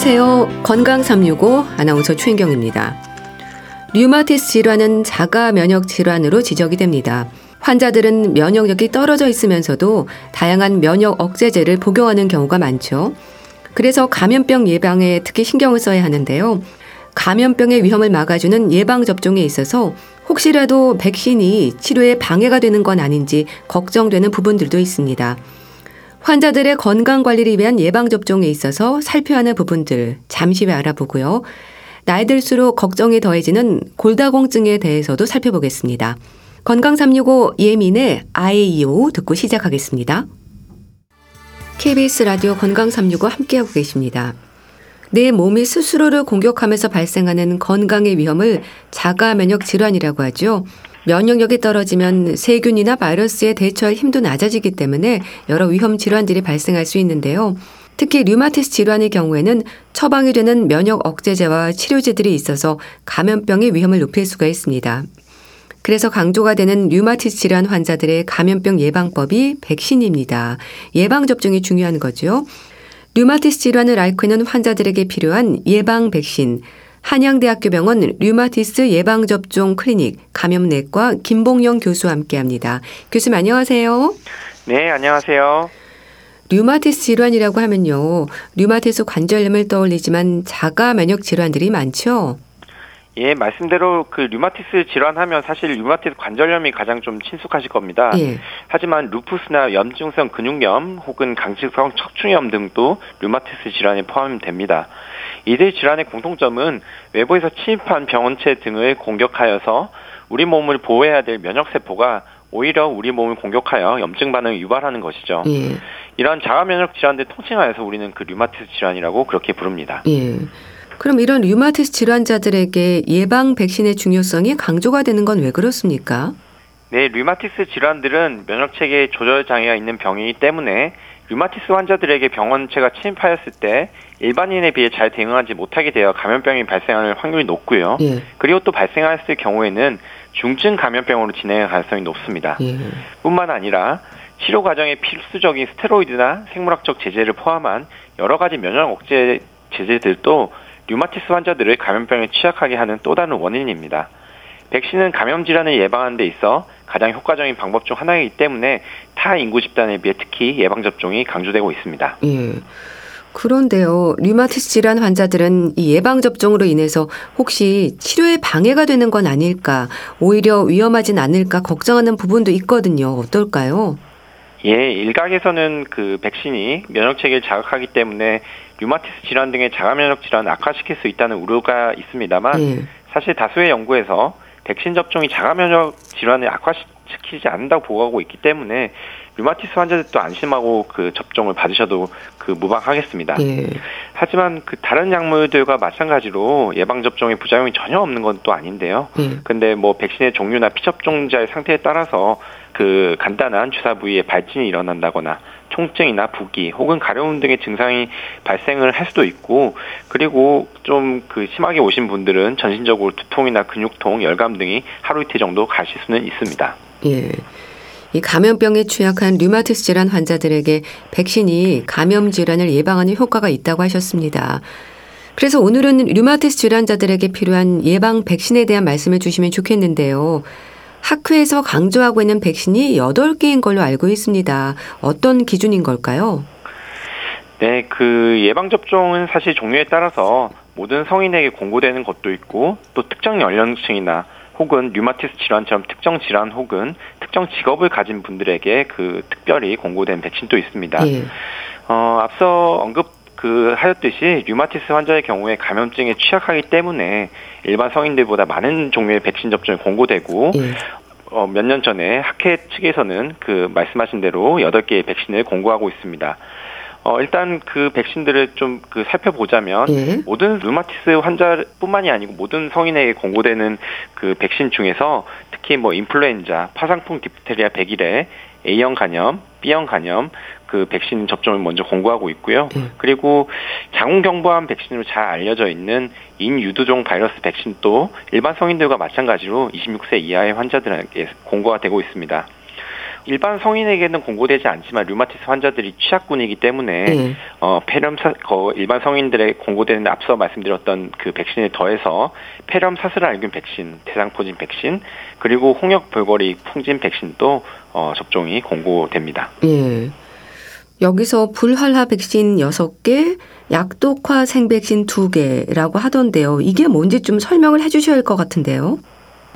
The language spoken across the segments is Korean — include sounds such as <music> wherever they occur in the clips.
안녕하세요. 건강 365 아나운서 최인경입니다. 류마티스 질환은 자가 면역 질환으로 지적이 됩니다. 환자들은 면역력이 떨어져 있으면서도 다양한 면역 억제제를 복용하는 경우가 많죠. 그래서 감염병 예방에 특히 신경을 써야 하는데요. 감염병의 위험을 막아주는 예방 접종에 있어서 혹시라도 백신이 치료에 방해가 되는 건 아닌지 걱정되는 부분들도 있습니다. 환자들의 건강 관리를 위한 예방접종에 있어서 살펴야 하는 부분들 잠시 후에 알아보고요. 나이 들수록 걱정이 더해지는 골다공증에 대해서도 살펴보겠습니다. 건강 365 예민의 아이오 듣고 시작하겠습니다. KBS 라디오 건강 365 함께하고 계십니다. 내 몸이 스스로를 공격하면서 발생하는 건강의 위험을 자가 면역 질환이라고 하죠. 면역력이 떨어지면 세균이나 바이러스에 대처할 힘도 낮아지기 때문에 여러 위험 질환들이 발생할 수 있는데요. 특히 류마티스 질환의 경우에는 처방이 되는 면역 억제제와 치료제들이 있어서 감염병의 위험을 높일 수가 있습니다. 그래서 강조가 되는 류마티스 질환 환자들의 감염병 예방법이 백신입니다. 예방 접종이 중요한 거죠. 류마티스 질환을 앓고 있는 환자들에게 필요한 예방 백신 한양대학교 병원 류마티스 예방접종 클리닉 감염내과 김봉영 교수와 함께합니다. 교수님 안녕하세요. 네, 안녕하세요. 류마티스 질환이라고 하면요. 류마티스 관절염을 떠올리지만 자가 면역 질환들이 많죠. 예, 말씀대로 그 류마티스 질환하면 사실 류마티스 관절염이 가장 좀 친숙하실 겁니다. 예. 하지만 루푸스나 염증성 근육염 혹은 강직성 척추염 등도 류마티스 질환에 포함됩니다. 이들 질환의 공통점은 외부에서 침입한 병원체 등을 공격하여서 우리 몸을 보호해야 될 면역세포가 오히려 우리 몸을 공격하여 염증 반응을 유발하는 것이죠. 예. 이런 자가 면역 질환들 통칭하여서 우리는 그 류마티스 질환이라고 그렇게 부릅니다. 예. 그럼 이런 류마티스 질환자들에게 예방 백신의 중요성이 강조가 되는 건 왜 그렇습니까? 네, 류마티스 질환들은 면역 체계 조절 장애가 있는 병이기 때문에 류마티스 환자들에게 병원체가 침입하였을 때 일반인에 비해 잘 대응하지 못하게 되어 감염병이 발생할 확률이 높고요. 예. 그리고 또 발생했을 경우에는 중증 감염병으로 진행할 가능성이 높습니다. 예. 뿐만 아니라 치료 과정에 필수적인 스테로이드나 생물학적 제재를 포함한 여러 가지 면역 억제 제재들도 류마티스 환자들을 감염병에 취약하게 하는 또 다른 원인입니다. 백신은 감염 질환을 예방하는 데 있어 가장 효과적인 방법 중 하나이기 때문에 타 인구 집단에 비해 특히 예방 접종이 강조되고 있습니다. 예. 그런데요, 류마티스 질환 환자들은 이 예방 접종으로 인해서 혹시 치료에 방해가 되는 건 아닐까, 오히려 위험하진 않을까 걱정하는 부분도 있거든요. 어떨까요? 예, 일각에서는 그 백신이 면역 체계를 자극하기 때문에 류마티스 질환 등의 자가 면역 질환을 악화시킬 수 있다는 우려가 있습니다만 예. 사실 다수의 연구에서 백신 접종이 자가 면역 질환을 악화시키지 않는다고 보고하고 있기 때문에 류마티스 환자들도 안심하고 그 접종을 받으셔도 그 무방하겠습니다. 예. 하지만 그 다른 약물들과 마찬가지로 예방 접종의 부작용이 전혀 없는 건 또 아닌데요. 예. 근데 뭐 백신의 종류나 피접종자의 상태에 따라서 그 간단한 주사 부위에 발진이 일어난다거나 통증이나 부기 혹은 가려움 등의 증상이 발생을 할 수도 있고 그리고 좀 그 심하게 오신 분들은 전신적으로 두통이나 근육통, 열감 등이 하루 이틀 정도 가실 수는 있습니다. 예. 이 감염병에 취약한 류마티스 질환 환자들에게 백신이 감염 질환을 예방하는 효과가 있다고 하셨습니다. 그래서 오늘은 류마티스 질환자들에게 필요한 예방 백신에 대한 말씀을 주시면 좋겠는데요. 학회에서 강조하고 있는 백신이 8개인 걸로 알고 있습니다. 어떤 기준인 걸까요? 네, 그 예방접종은 사실 종류에 따라서 모든 성인에게 공고되는 것도 있고 또 특정 연령층이나 혹은 류마티스 질환처럼 특정 질환 혹은 특정 직업을 가진 분들에게 그 특별히 공고된 백신도 있습니다. 예. 어, 앞서 언급 그 하였듯이 류마티스 환자의 경우에 감염증에 취약하기 때문에 일반 성인들보다 많은 종류의 백신 접종이 공고되고 예. 어, 몇 년 전에 학회 측에서는 그 말씀하신 대로 8개의 백신을 공고하고 있습니다. 어, 일단 그 백신들을 좀 그 살펴보자면 예. 모든 류마티스 환자뿐만이 아니고 모든 성인에게 공고되는 그 백신 중에서 특히 뭐 인플루엔자, 파상풍 디프테리아 100일에 A형 간염, B형 간염 그 백신 접종을 먼저 공고하고 있고요. 네. 그리고 장운경부암 백신으로 잘 알려져 있는 인유두종 바이러스 백신도 일반 성인들과 마찬가지로 26세 이하의 환자들에게 공고가 되고 있습니다. 일반 성인에게는 공고되지 않지만 류마티스 환자들이 취약군이기 때문에 예. 어, 폐렴 사, 거, 일반 성인들의 공고되는 앞서 말씀드렸던 그 백신에 더해서 폐렴 사슬알균 백신, 대상포진 백신, 그리고 홍역 볼거리 풍진 백신도 어, 접종이 공고됩니다. 예. 여기서 불활화 백신 6개, 약독화 생백신 2개라고 하던데요. 이게 뭔지 좀 설명을 해 주셔야 할 것 같은데요.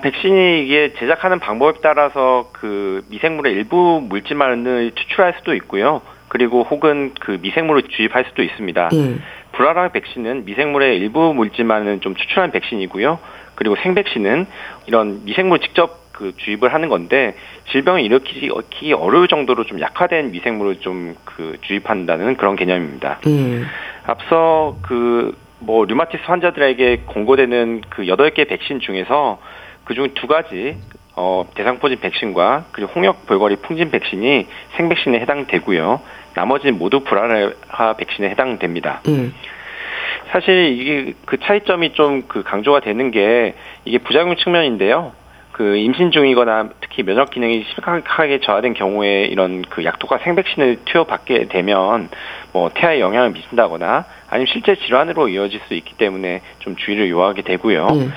백신이 이게 제작하는 방법에 따라서 그 미생물의 일부 물질만을 추출할 수도 있고요. 그리고 혹은 그 미생물을 주입할 수도 있습니다. 예. 불활화 백신은 미생물의 일부 물질만은 좀 추출한 백신이고요. 그리고 생백신은 이런 미생물 직접 그 주입을 하는 건데 질병을 일으키기 어려울 정도로 좀 약화된 미생물을 좀 그 주입한다는 그런 개념입니다. 예. 앞서 그 뭐 류마티스 환자들에게 공고되는 그 여덟 개 백신 중에서 그중 두 가지 어 대상포진 백신과 그리고 홍역 볼거리 풍진 백신이 생백신에 해당되고요. 나머지는 모두 불활화 백신에 해당됩니다. 예. 사실 이게 그 차이점이 좀 그 강조가 되는 게 이게 부작용 측면인데요. 그 임신 중이거나 특히 면역 기능이 심각하게 저하된 경우에 이런 그 약독과 생백신을 투여받게 되면 뭐 태아에 영향을 미친다거나 아니면 실제 질환으로 이어질 수 있기 때문에 좀 주의를 요하게 되고요. 예.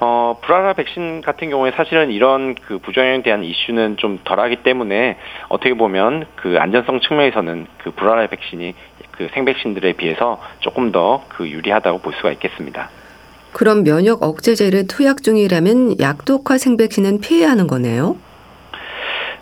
어, 불알화 백신 같은 경우에 사실은 이런 그 부작용에 대한 이슈는 좀 덜하기 때문에 어떻게 보면 그 안전성 측면에서는 그 불알화 백신이 그 생백신들에 비해서 조금 더 그 유리하다고 볼 수가 있겠습니다. 그럼 면역 억제제를 투약 중이라면 약독화 생백신은 피해야 하는 거네요.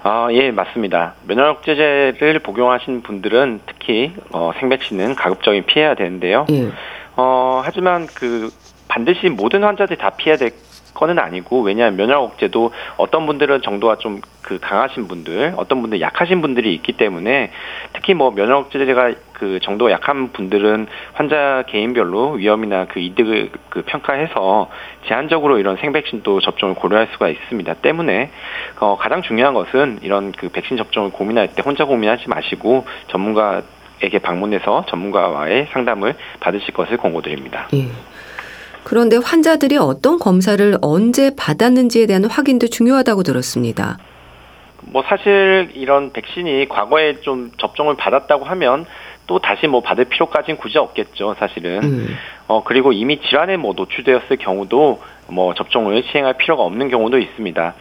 아, 예, 맞습니다. 면역제제를 복용하신 분들은 특히 어, 생백신은 가급적이 피해야 되는데요. 예. 어, 하지만 그 반드시 모든 환자들이 다 피해야 될 거는 아니고 왜냐하면 면역 억제도 어떤 분들은 정도가 좀 그 강하신 분들, 어떤 분들 약하신 분들이 있기 때문에 특히 뭐 면역 억제제가 그 정도가 약한 분들은 환자 개인별로 위험이나 그 이득을 그 평가해서 제한적으로 이런 생백신도 접종을 고려할 수가 있습니다. 때문에 어, 가장 중요한 것은 이런 그 백신 접종을 고민할 때 혼자 고민하지 마시고 전문가 에게 방문해서 전문가와의 상담을 받으실 것을 권고드립니다. 예. 그런데 환자들이 어떤 검사를 언제 받았는지에 대한 확인도 중요하다고 들었습니다. 뭐 사실 이런 백신이 과거에 좀 접종을 받았다고 하면 또 다시 뭐 받을 필요까지는 굳이 없겠죠, 사실은. 음. 어 그리고 이미 질환에 뭐 노출되었을 경우도 뭐 접종을 시행할 필요가 없는 경우도 있습니다.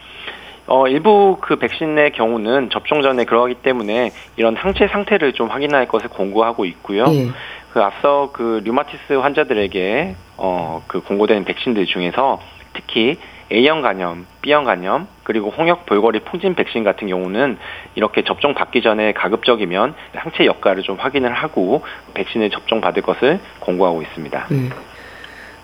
어 일부 그 백신의 경우는 접종 전에 그러기 때문에 이런 항체 상태를 좀 확인할 것을 권고하고 있고요. 예. 그 앞서 그 류마티스 환자들에게 어 그 공고된 백신들 중에서 특히 A형 간염, B형 간염, 그리고 홍역 볼거리 풍진 백신 같은 경우는 이렇게 접종 받기 전에 가급적이면 항체 역할을 좀 확인을 하고 백신을 접종 받을 것을 권고하고 있습니다. 예.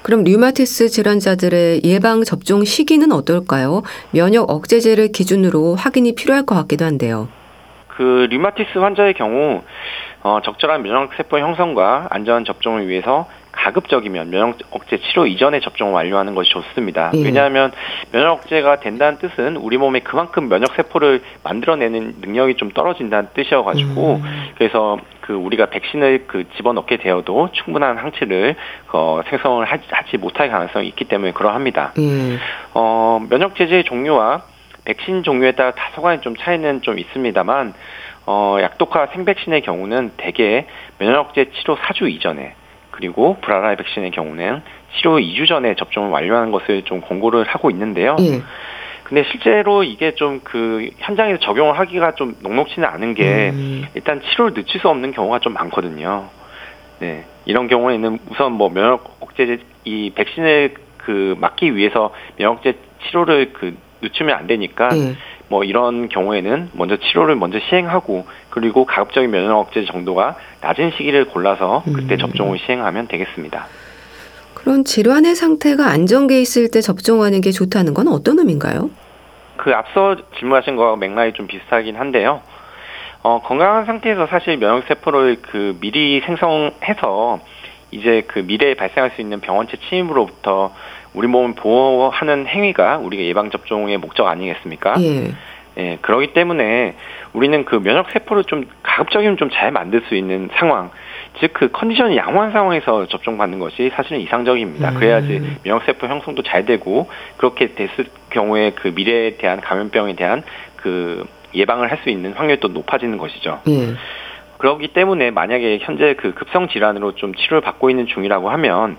그럼 류마티스 질환자들의 예방 접종 시기는 어떨까요? 면역 억제제를 기준으로 확인이 필요할 것 같기도 한데요. 그 류마티스 환자의 경우 어, 적절한 면역 세포 형성과 안전한 접종을 위해서 가급적이면 면역 억제 치료 이전에 접종을 완료하는 것이 좋습니다. 예. 왜냐하면 면역 억제가 된다는 뜻은 우리 몸에 그만큼 면역 세포를 만들어내는 능력이 좀 떨어진다는 뜻이어가지고 음. 그래서 그 우리가 백신을 그 집어넣게 되어도 충분한 항체를 어, 생성을 하지, 못할 가능성이 있기 때문에 그러합니다. 예. 어, 면역 제제의 종류와 백신 종류에 따라 다소간의 좀 차이는 좀 있습니다만 어, 약독화 생백신의 경우는 대개 면역제 치료 4주 이전에 그리고 브라라 백신의 경우는 치료 2주 전에 접종을 완료하는 것을 좀 권고를 하고 있는데요. 예. 근데 실제로 이게 좀 그 현장에서 적용을 하기가 좀 녹록치는 않은 게 음. 일단 치료를 늦출 수 없는 경우가 좀 많거든요. 네. 이런 경우에는 우선 뭐 면역 억제 이 백신을 그 맞기 위해서 면역제 치료를 그 늦추면 안 되니까 예. 뭐 이런 경우에는 먼저 치료를 먼저 시행하고 그리고 가급적인 면역 억제 정도가 낮은 시기를 골라서 그때 음. 접종을 시행하면 되겠습니다. 그런 질환의 상태가 안정돼 있을 때 접종하는 게 좋다는 건 어떤 의미인가요? 그 앞서 질문하신 거와 맥락이 좀 비슷하긴 한데요. 어, 건강한 상태에서 사실 면역 세포를 그 미리 생성해서 이제 그 미래에 발생할 수 있는 병원체 침입으로부터 우리 몸을 보호하는 행위가 우리가 예방 접종의 목적 아니겠습니까? 예. 예, 그러기 때문에 우리는 그 면역 세포를 좀 가급적이면 좀 잘 만들 수 있는 상황, 즉 그 컨디션이 양호한 상황에서 접종 받는 것이 사실은 이상적입니다. 음. 그래야지 면역 세포 형성도 잘 되고 그렇게 됐을 경우에 그 미래에 대한 감염병에 대한 그 예방을 할 수 있는 확률도 높아지는 것이죠. 예. 그렇기 때문에 만약에 현재 그 급성 질환으로 좀 치료를 받고 있는 중이라고 하면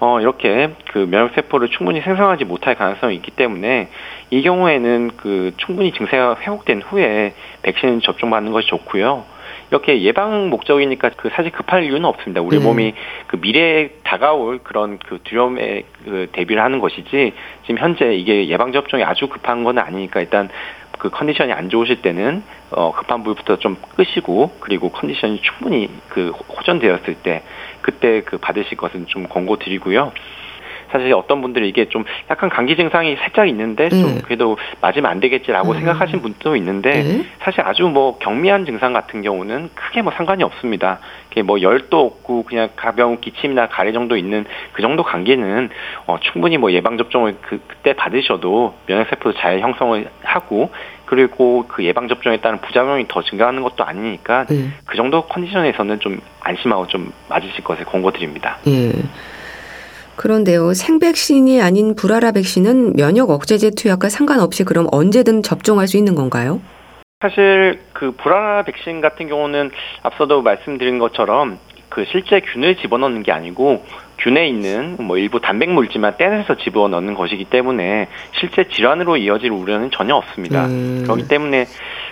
어 이렇게 그 면역 세포를 충분히 생성하지 못할 가능성이 있기 때문에 이 경우에는 그 충분히 증세가 회복된 후에 백신 접종받는 것이 좋고요. 이렇게 예방 목적이니까 그 사실 급할 이유는 없습니다. 우리 네. 몸이 그 미래에 다가올 그런 그 두려움에 그 대비를 하는 것이지 지금 현재 이게 예방 접종이 아주 급한 건 아니니까 일단 그 컨디션이 안 좋으실 때는 어 급한 불부터 좀 끄시고 그리고 컨디션이 충분히 그 호전되었을 때 그때 그 받으실 것은 좀 권고 드리고요. 사실 어떤 분들이 이게 좀 약간 감기 증상이 살짝 있는데 좀 네. 그래도 맞으면 안 되겠지라고 음. 생각하신 분도 있는데 네. 사실 아주 뭐 경미한 증상 같은 경우는 크게 뭐 상관이 없습니다. 이게 뭐 열도 없고 그냥 가벼운 기침이나 가래 정도 있는 그 정도 감기는 어 충분히 뭐 예방 접종을 그 그때 받으셔도 면역 세포도 잘 형성을 하고 그리고 그 예방 접종에 따른 부작용이 더 증가하는 것도 아니니까 예. 그 정도 컨디션에서는 좀 안심하고 좀 맞으실 것을 권고드립니다. 예. 그런데요, 생백신이 아닌 불알아 백신은 면역 억제제 투약과 상관없이 그럼 언제든 접종할 수 있는 건가요? 사실 그 불안화 백신 같은 경우는 앞서도 말씀드린 것처럼 그 실제 균을 집어넣는 게 아니고 균에 있는 뭐 일부 단백 물질만 떼내서 집어넣는 것이기 때문에 실제 질환으로 이어질 우려는 전혀 없습니다. 음. 그렇기 때문에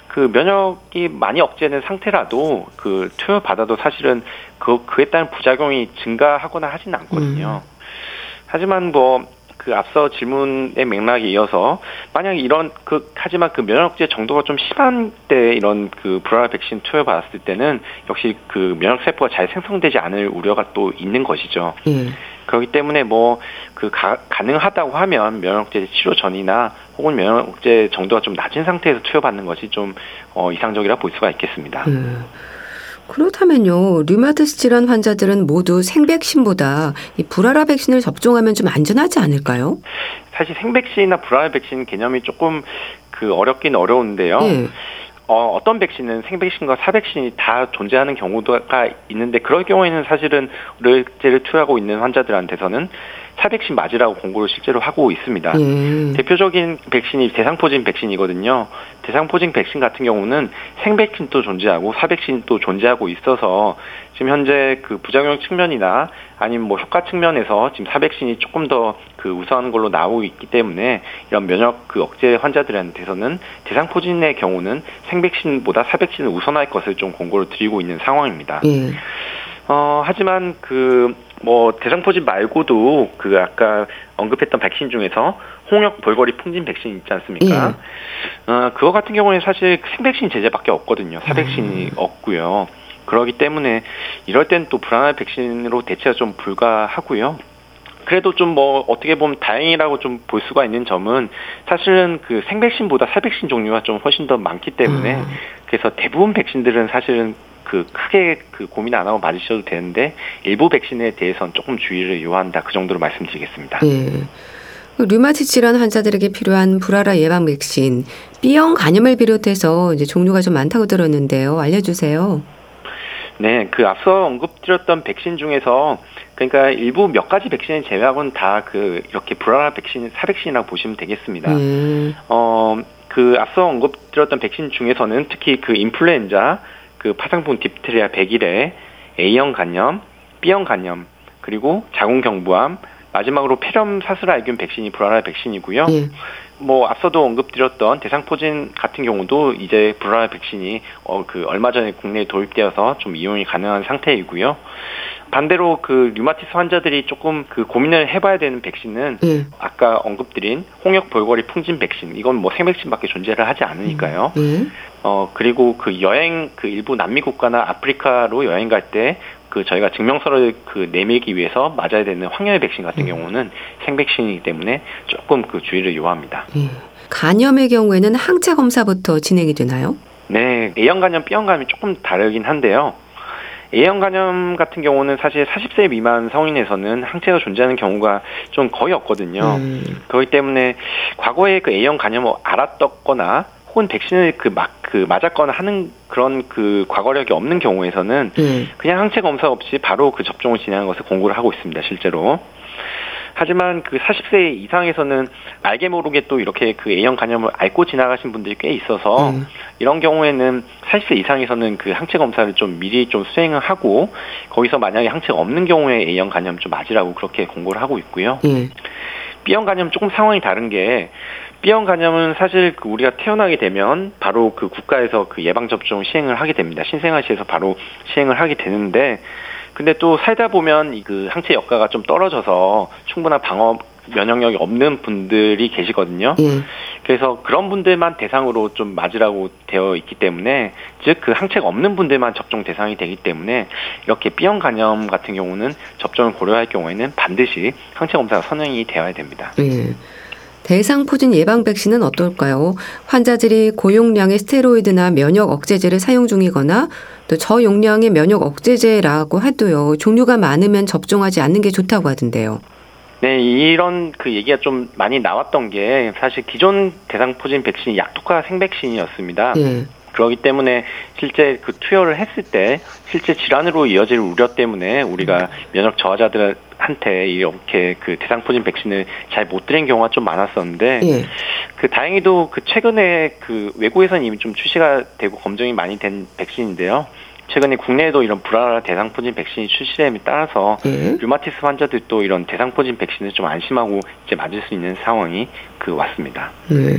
그 면역이 많이 억제된 상태라도 그 투여 받아도 사실은 그 그에 따른 부작용이 증가하거나 하지는 않거든요. 하지만 뭐그 앞서 질문의 맥락에 이어서 만약 이런 그 하지만 그 면역제 정도가 좀 심한 때 이런 그 불안화 백신 투여 받았을 때는 역시 그 면역 세포가 잘 생성되지 않을 우려가 또 있는 것이죠. 예. 그렇기 때문에 뭐 그 가능하다고 하면 면역제 치료 전이나 혹은 면역제 정도가 좀 낮은 상태에서 투여받는 것이 좀 어, 이상적이라 볼 수가 있겠습니다. 음. 그렇다면요, 류마티스 질환 환자들은 모두 생백신보다 이 불알아 백신을 접종하면 좀 안전하지 않을까요? 사실 생백신이나 불안화 백신 개념이 조금 그 어렵긴 어려운데요. 예. 어, 어떤 백신은 생백신과 사백신이 다 존재하는 경우가 있는데 그럴 경우에는 사실은 의료제를 투여하고 있는 환자들한테서는 사백신 맞으라고 공고를 실제로 하고 있습니다. 예. 대표적인 백신이 대상포진 백신이거든요. 대상포진 백신 같은 경우는 생백신도 존재하고 사백신도 존재하고 있어서 지금 현재 그 부작용 측면이나 아니면 뭐 효과 측면에서 지금 사백신이 조금 더 그 우수한 걸로 나오고 있기 때문에 이런 면역 그 억제 환자들한테서는 대상포진의 경우는 생백신보다 사백신을 우선할 것을 좀 공고를 드리고 있는 상황입니다. 예. 어, 하지만 그, 뭐, 대상포진 말고도 그 아까 언급했던 백신 중에서 홍역 볼거리 풍진 백신 있지 않습니까? 어, 그거 같은 경우에 사실 생백신 제재밖에 없거든요. 사백신이 없고요. 그러기 때문에 이럴 땐 또 불안한 백신으로 대체가 좀 불가하고요. 그래도 좀 뭐 어떻게 보면 다행이라고 좀 볼 수가 있는 점은 사실은 그 생백신보다 사백신 종류가 좀 훨씬 더 많기 때문에 음. 그래서 대부분 백신들은 사실은 그 크게 그 고민 안 하고 맞으셔도 되는데 일부 백신에 대해서는 조금 주의를 요한다 그 정도로 말씀드리겠습니다. 예. 그 류마티스 질환 환자들에게 필요한 불알아 예방 백신, B형 간염을 비롯해서 이제 종류가 좀 많다고 들었는데요. 알려주세요. 네, 그 앞서 언급드렸던 백신 중에서 그러니까 일부 몇 가지 백신을 제외하고는 다 그 이렇게 불안한 백신 사백신이라고 보시면 되겠습니다. 예. 어, 그 앞서 언급드렸던 백신 중에서는 특히 그 인플루엔자, 그 파상풍 딥테리아 100일에 A형 간염, B형 간염, 그리고 자궁경부암, 마지막으로 폐렴 사슬알균 백신이 불안할 백신이고요. 예. 뭐 앞서도 언급드렸던 대상포진 같은 경우도 이제 불안할 백신이 어 그 얼마 전에 국내에 도입되어서 좀 이용이 가능한 상태이고요. 반대로 그 류마티스 환자들이 조금 그 고민을 해봐야 되는 백신은 예. 아까 언급드린 홍역 볼거리 풍진 백신 이건 뭐 생백신밖에 존재를 하지 않으니까요. 예. 어 그리고 그 여행 그 일부 남미 국가나 아프리카로 여행 갈때 그 저희가 증명서를 그 내밀기 위해서 맞아야 되는 황열 백신 같은 경우는 생백신이기 때문에 조금 그 주의를 요합니다. 예. 간염의 경우에는 항체 검사부터 진행이 되나요? 네, A형 간염, B형 간염이 조금 다르긴 한데요. A형 간염 같은 경우는 사실 40세 미만 성인에서는 항체가 존재하는 경우가 좀 거의 없거든요. 음. 그렇기 때문에 과거에 그 A형 간염을 알았거나 혹은 백신을 그 막 그 맞았거나 하는 그런 그 과거력이 없는 경우에서는 예. 그냥 항체 검사 없이 바로 그 접종을 진행하는 것을 공고를 하고 있습니다, 실제로. 하지만 그 40세 이상에서는 알게 모르게 또 이렇게 그 A형 간염을 앓고 지나가신 분들이 꽤 있어서 음. 이런 경우에는 40세 이상에서는 그 항체 검사를 좀 미리 좀 수행을 하고 거기서 만약에 항체가 없는 경우에 A형 간염 좀 맞으라고 그렇게 공고를 하고 있고요. 예. B형 간염 조금 상황이 다른 게 B형 간염은 사실 그 우리가 태어나게 되면 바로 그 국가에서 그 예방 접종 시행을 하게 됩니다. 신생아시에서 바로 시행을 하게 되는데 근데 또 살다 보면 이그 항체 역가가 좀 떨어져서 충분한 방어 면역력이 없는 분들이 계시거든요. 예. 그래서 그런 분들만 대상으로 좀 맞으라고 되어 있기 때문에 즉 그 항체가 없는 분들만 접종 대상이 되기 때문에 이렇게 B형 간염 같은 경우는 접종을 고려할 경우에는 반드시 항체 검사가 선행이 되어야 됩니다. 예. 대상포진 예방 백신은 어떨까요? 환자들이 고용량의 스테로이드나 면역 억제제를 사용 중이거나 또 저용량의 면역 억제제라고 해도요. 종류가 많으면 접종하지 않는 게 좋다고 하던데요. 네, 이런 그 얘기가 좀 많이 나왔던 게 사실 기존 대상포진 백신이 약독화 생백신이었습니다. 예. 그렇기 때문에 실제 그 투여를 했을 때 실제 질환으로 이어질 우려 때문에 우리가 면역 저하자들 한테 이렇게 그 대상포진 백신을 잘 못 드린 경우가 좀 많았었는데 예. 그 다행히도 그 최근에 그 외국에서는 이미 좀 출시가 되고 검증이 많이 된 백신인데요. 최근에 국내에도 이런 불알아 대상포진 백신이 출시됨에 따라서 예. 류마티스 환자들도 이런 대상포진 백신을 좀 안심하고 이제 맞을 수 있는 상황이 그 왔습니다. 네.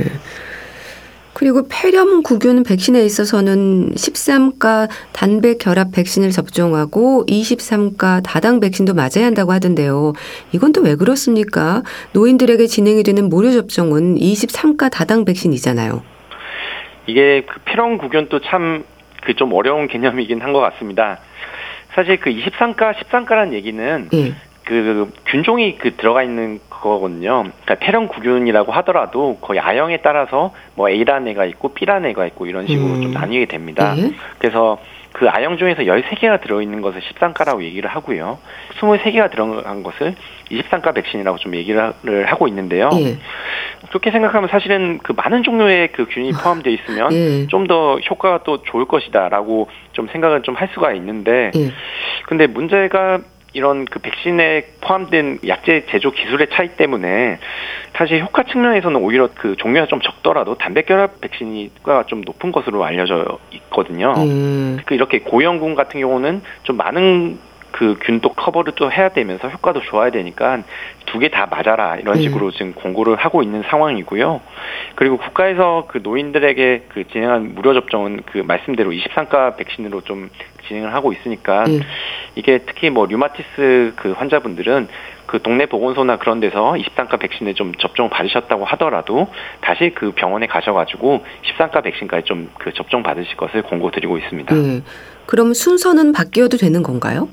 그리고 폐렴 구균 백신에 있어서는 13가 단백 결합 백신을 접종하고 23가 다당 백신도 맞아야 한다고 하던데요. 이건 또 왜 그렇습니까? 노인들에게 진행이 되는 무료 접종은 23가 다당 백신이잖아요. 이게 그 폐렴 구균도 참 그 좀 어려운 개념이긴 한 것 같습니다. 사실 그 23가, 13가라는 얘기는 예. 그 균종이 그 들어가 있는 거거든요. 그러니까 폐렴 구균이라고 하더라도 거의 아형에 따라서 뭐 A라는 애가 있고 B라는 애가 있고 이런 식으로 음. 좀 나뉘게 됩니다. 예. 그래서 그 아형 중에서 13개가 들어있는 것을 13가라고 얘기를 하고요. 23개가 들어간 것을 23가 백신이라고 좀 얘기를 하고 있는데요. 예. 그렇게 생각하면 사실은 그 많은 종류의 그 균이 포함되어 있으면 <laughs> 예. 좀더 효과가 또 좋을 것이다라고 좀 생각을 좀 할 수가 있는데 예. 근데 문제가 이런 그 백신에 포함된 약제 제조 기술의 차이 때문에 사실 효과 측면에서는 오히려 그 종류가 좀 적더라도 단백결합 백신이 효과가 좀 높은 것으로 알려져 있거든요. 예. 그 이렇게 고형군 같은 경우는 좀 많은 그 균도 커버를 또 해야 되면서 효과도 좋아야 되니까 두 개 다 맞아라 이런 음. 식으로 지금 공고를 하고 있는 상황이고요. 그리고 국가에서 그 노인들에게 그 진행한 무료 접종은 그 말씀대로 23가 백신으로 좀 진행을 하고 있으니까 예. 이게 특히 뭐 류마티스 그 환자분들은 그 동네 보건소나 그런 데서 23가 백신을 좀 접종 받으셨다고 하더라도 다시 그 병원에 가셔가지고 13가 백신까지 좀 그 접종 받으실 것을 공고드리고 있습니다. 예. 그럼 순서는 바뀌어도 되는 건가요?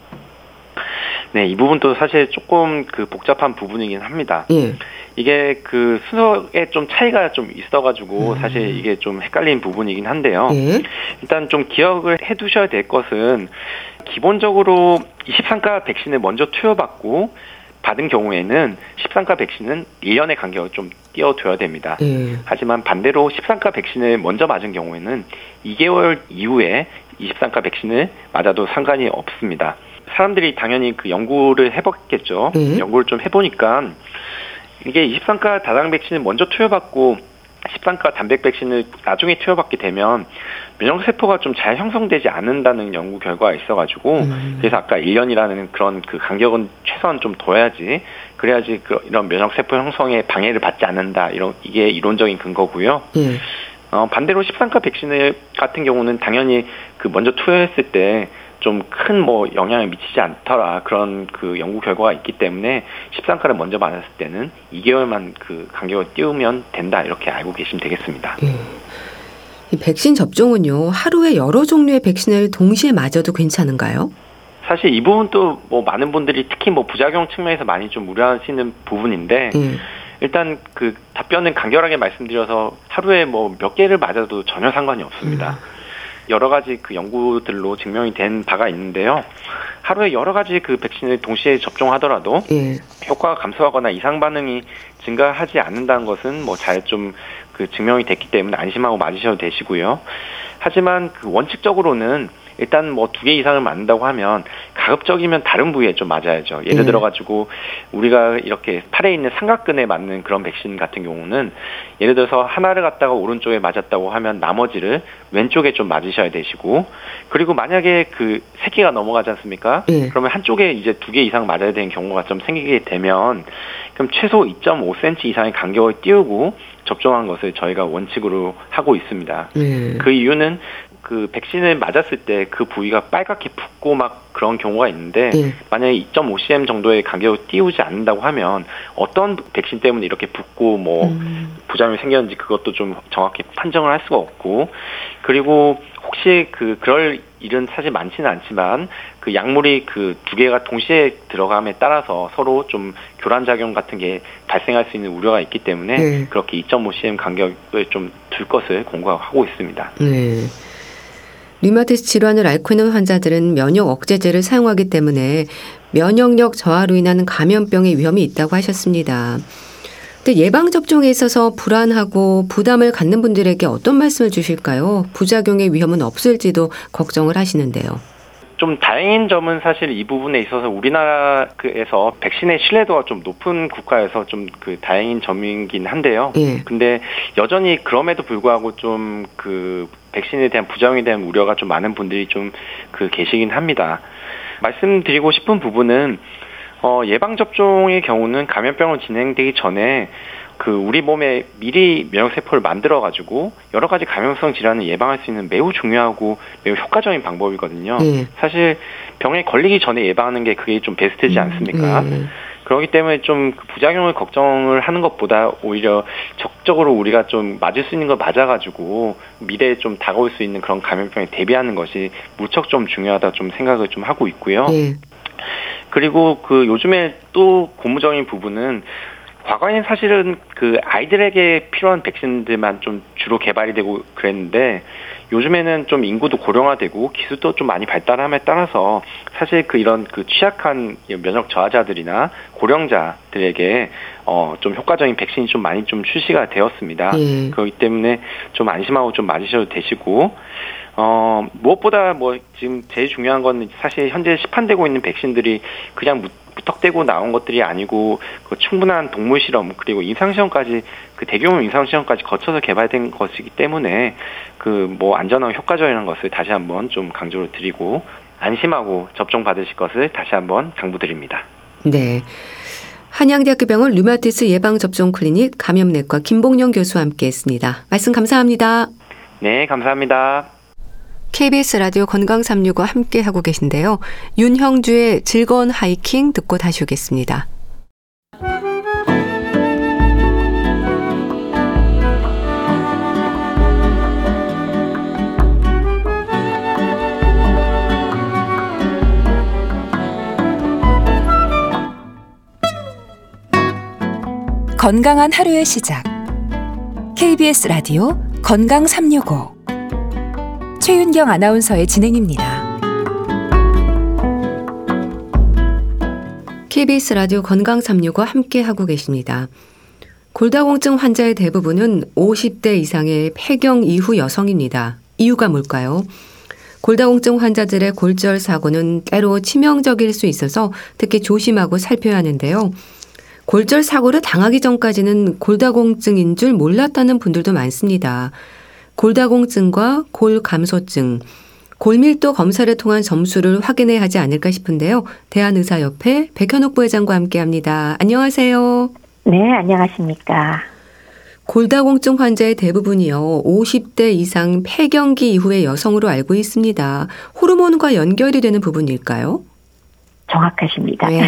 네, 이 부분도 사실 조금 그 복잡한 부분이긴 합니다. 예. 이게 그 순서에 좀 차이가 좀 있어가지고 음. 사실 이게 좀 헷갈린 부분이긴 한데요. 예. 일단 좀 기억을 해 두셔야 될 것은 기본적으로 23가 백신을 먼저 투여받고 받은 경우에는 13가 백신은 1년의 간격을 좀 띄워둬야 됩니다. 예. 하지만 반대로 13가 백신을 먼저 맞은 경우에는 2개월 이후에 23가 백신을 맞아도 상관이 없습니다. 사람들이 당연히 그 연구를 해봤겠죠. 네. 연구를 좀 해보니까 이게 23가 다당 백신을 먼저 투여받고 13가 단백 백신을 나중에 투여받게 되면 면역 세포가 좀 잘 형성되지 않는다는 연구 결과가 있어가지고 음. 그래서 아까 1년이라는 그런 그 간격은 최소한 좀 둬야지 그래야지 그 이런 면역 세포 형성에 방해를 받지 않는다 이런 이게 이론적인 근거고요. 예. 어, 반대로 13가 백신을 같은 경우는 당연히 그 먼저 투여했을 때 좀 큰 뭐 영향을 미치지 않더라 그런 그 연구 결과가 있기 때문에 13가를 먼저 맞았을 때는 2개월만 그 간격을 띄우면 된다 이렇게 알고 계시면 되겠습니다. 예. 이 백신 접종은요, 하루에 여러 종류의 백신을 동시에 맞아도 괜찮은가요? 사실 이 부분도 뭐 많은 분들이 특히 뭐 부작용 측면에서 많이 좀 우려하시는 부분인데 예. 일단 그 답변은 간결하게 말씀드려서 하루에 뭐 몇 개를 맞아도 전혀 상관이 없습니다. 여러 가지 그 연구들로 증명이 된 바가 있는데요. 하루에 여러 가지 그 백신을 동시에 접종하더라도 예. 효과가 감소하거나 이상 반응이 증가하지 않는다는 것은 뭐 잘 좀 그 증명이 됐기 때문에 안심하고 맞으셔도 되시고요. 하지만 그 원칙적으로는 일단 뭐 두 개 이상을 맞는다고 하면 가급적이면 다른 부위에 좀 맞아야죠. 예를 네. 들어 가지고 우리가 이렇게 팔에 있는 삼각근에 맞는 그런 백신 같은 경우는 예를 들어서 하나를 갖다가 오른쪽에 맞았다고 하면 나머지를 왼쪽에 좀 맞으셔야 되시고 그리고 만약에 그 세 개가 넘어가지 않습니까? 예. 그러면 한쪽에 이제 두 개 이상 맞아야 되는 경우가 좀 생기게 되면 그럼 최소 2.5cm 이상의 간격을 띄우고 접종한 것을 저희가 원칙으로 하고 있습니다. 네. 그 이유는 그 백신을 맞았을 때 그 부위가 빨갛게 붓고 막 그런 경우가 있는데 예. 만약에 2.5cm 정도의 간격을 띄우지 않는다고 하면 어떤 백신 때문에 이렇게 붓고 뭐 음. 부작용이 생겼는지 그것도 좀 정확히 판정을 할 수가 없고 그리고 혹시 그 그럴 일은 사실 많지는 않지만 그 약물이 그 두 개가 동시에 들어감에 따라서 서로 좀 교란 작용 같은 게 발생할 수 있는 우려가 있기 때문에 네. 그렇게 2.5cm 간격을 좀 둘 것을 공고하고 있습니다. 네. 류마티스 질환을 앓고 있는 환자들은 면역 억제제를 사용하기 때문에 면역력 저하로 인한 감염병의 위험이 있다고 하셨습니다. 근데 예방 접종에 있어서 불안하고 부담을 갖는 분들에게 어떤 말씀을 주실까요? 부작용의 위험은 없을지도 걱정을 하시는데요. 좀 다행인 점은 사실 이 부분에 있어서 우리나라에서 백신의 신뢰도가 좀 높은 국가에서 좀 그 다행인 점이긴 한데요. 예. 근데 여전히 그럼에도 불구하고 좀그 백신에 대한 부작용에 대한 우려가 좀 많은 분들이 좀 그 계시긴 합니다. 말씀드리고 싶은 부분은 어 예방 접종의 경우는 감염병을 진행되기 전에 그 우리 몸에 미리 면역 세포를 만들어 가지고 여러 가지 감염성 질환을 예방할 수 있는 매우 중요하고 매우 효과적인 방법이거든요. 예. 사실 병에 걸리기 전에 예방하는 게 그게 좀 베스트지 않습니까? 예. 그렇기 때문에 좀그 부작용을 걱정을 하는 것보다 오히려 적극적으로 우리가 좀 맞을 수 있는 걸 맞아가지고 미래에 좀 다가올 수 있는 그런 감염병에 대비하는 것이 무척 좀 중요하다 좀 생각을 좀 하고 있고요. 예. 그리고 그 요즘에 또 고무적인 부분은 과거에는 사실은 그 아이들에게 필요한 백신들만 좀 주로 개발이 되고 그랬는데 요즘에는 좀 인구도 고령화되고 기술도 좀 많이 발달함에 따라서 사실 그 이런 그 취약한 면역 저하자들이나 고령자들에게 어 좀 효과적인 백신이 좀 많이 좀 출시가 되었습니다. 예. 그렇기 때문에 좀 안심하고 좀 맞으셔도 되시고 어 무엇보다 뭐 지금 제일 중요한 건 사실 현재 시판되고 있는 백신들이 그냥 무- 무턱대고 나온 것들이 아니고 그 충분한 동물 실험 그리고 임상 시험까지 그 대규모 임상 시험까지 거쳐서 개발된 것이기 때문에 그 뭐 안전하고 효과적이라는 것을 다시 한번 좀 강조를 드리고 안심하고 접종 받으실 것을 다시 한번 당부드립니다. 네. 한양대학교 병원 류마티스 예방접종 클리닉 감염내과 김봉영 교수와 함께했습니다. 말씀 감사합니다. 네, 감사합니다. KBS 라디오 건강 365 함께 하고 계신데요. 윤형주의 즐거운 하이킹 듣고 다시 오겠습니다. 건강한 하루의 시작. KBS 라디오 건강 365. 최윤경 아나운서의 진행입니다. KBS 라디오 건강 365 함께 하고 계십니다. 골다공증 환자의 대부분은 50대 이상의 폐경 이후 여성입니다. 이유가 뭘까요? 골다공증 환자들의 골절 사고는 때로 치명적일 수 있어서 특히 조심하고 살펴야 하는데요. 골절 사고를 당하기 전까지는 골다공증인 줄 몰랐다는 분들도 많습니다. 골다공증과 골감소증, 골밀도 검사를 통한 점수를 확인해야 하지 않을까 싶은데요. 대한의사협회 백현옥 부회장과 함께합니다. 안녕하세요. 네, 안녕하십니까. 골다공증 환자의 대부분이요. 50대 이상 폐경기 이후의 여성으로 알고 있습니다. 호르몬과 연결이 되는 부분일까요? 정확하십니다. 네.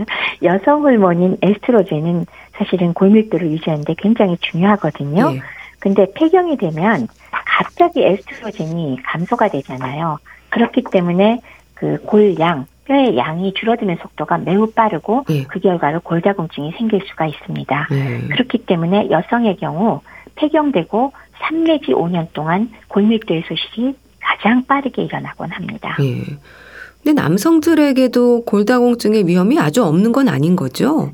<laughs> 여성 호르몬인 에스트로겐은 사실은 골밀도를 유지하는데 굉장히 중요하거든요. 예. 근데 폐경이 되면 갑자기 에스트로겐이 감소가 되잖아요. 그렇기 때문에 그 골양, 뼈의 양이 줄어드는 속도가 매우 빠르고 예. 그 결과로 골다공증이 생길 수가 있습니다. 네. 그렇기 때문에 여성의 경우 폐경되고 3 내지 5년 동안 골밀도의 소실이 가장 빠르게 일어나곤 합니다. 예. 근데 남성들에게도 골다공증의 위험이 아주 없는 건 아닌 거죠?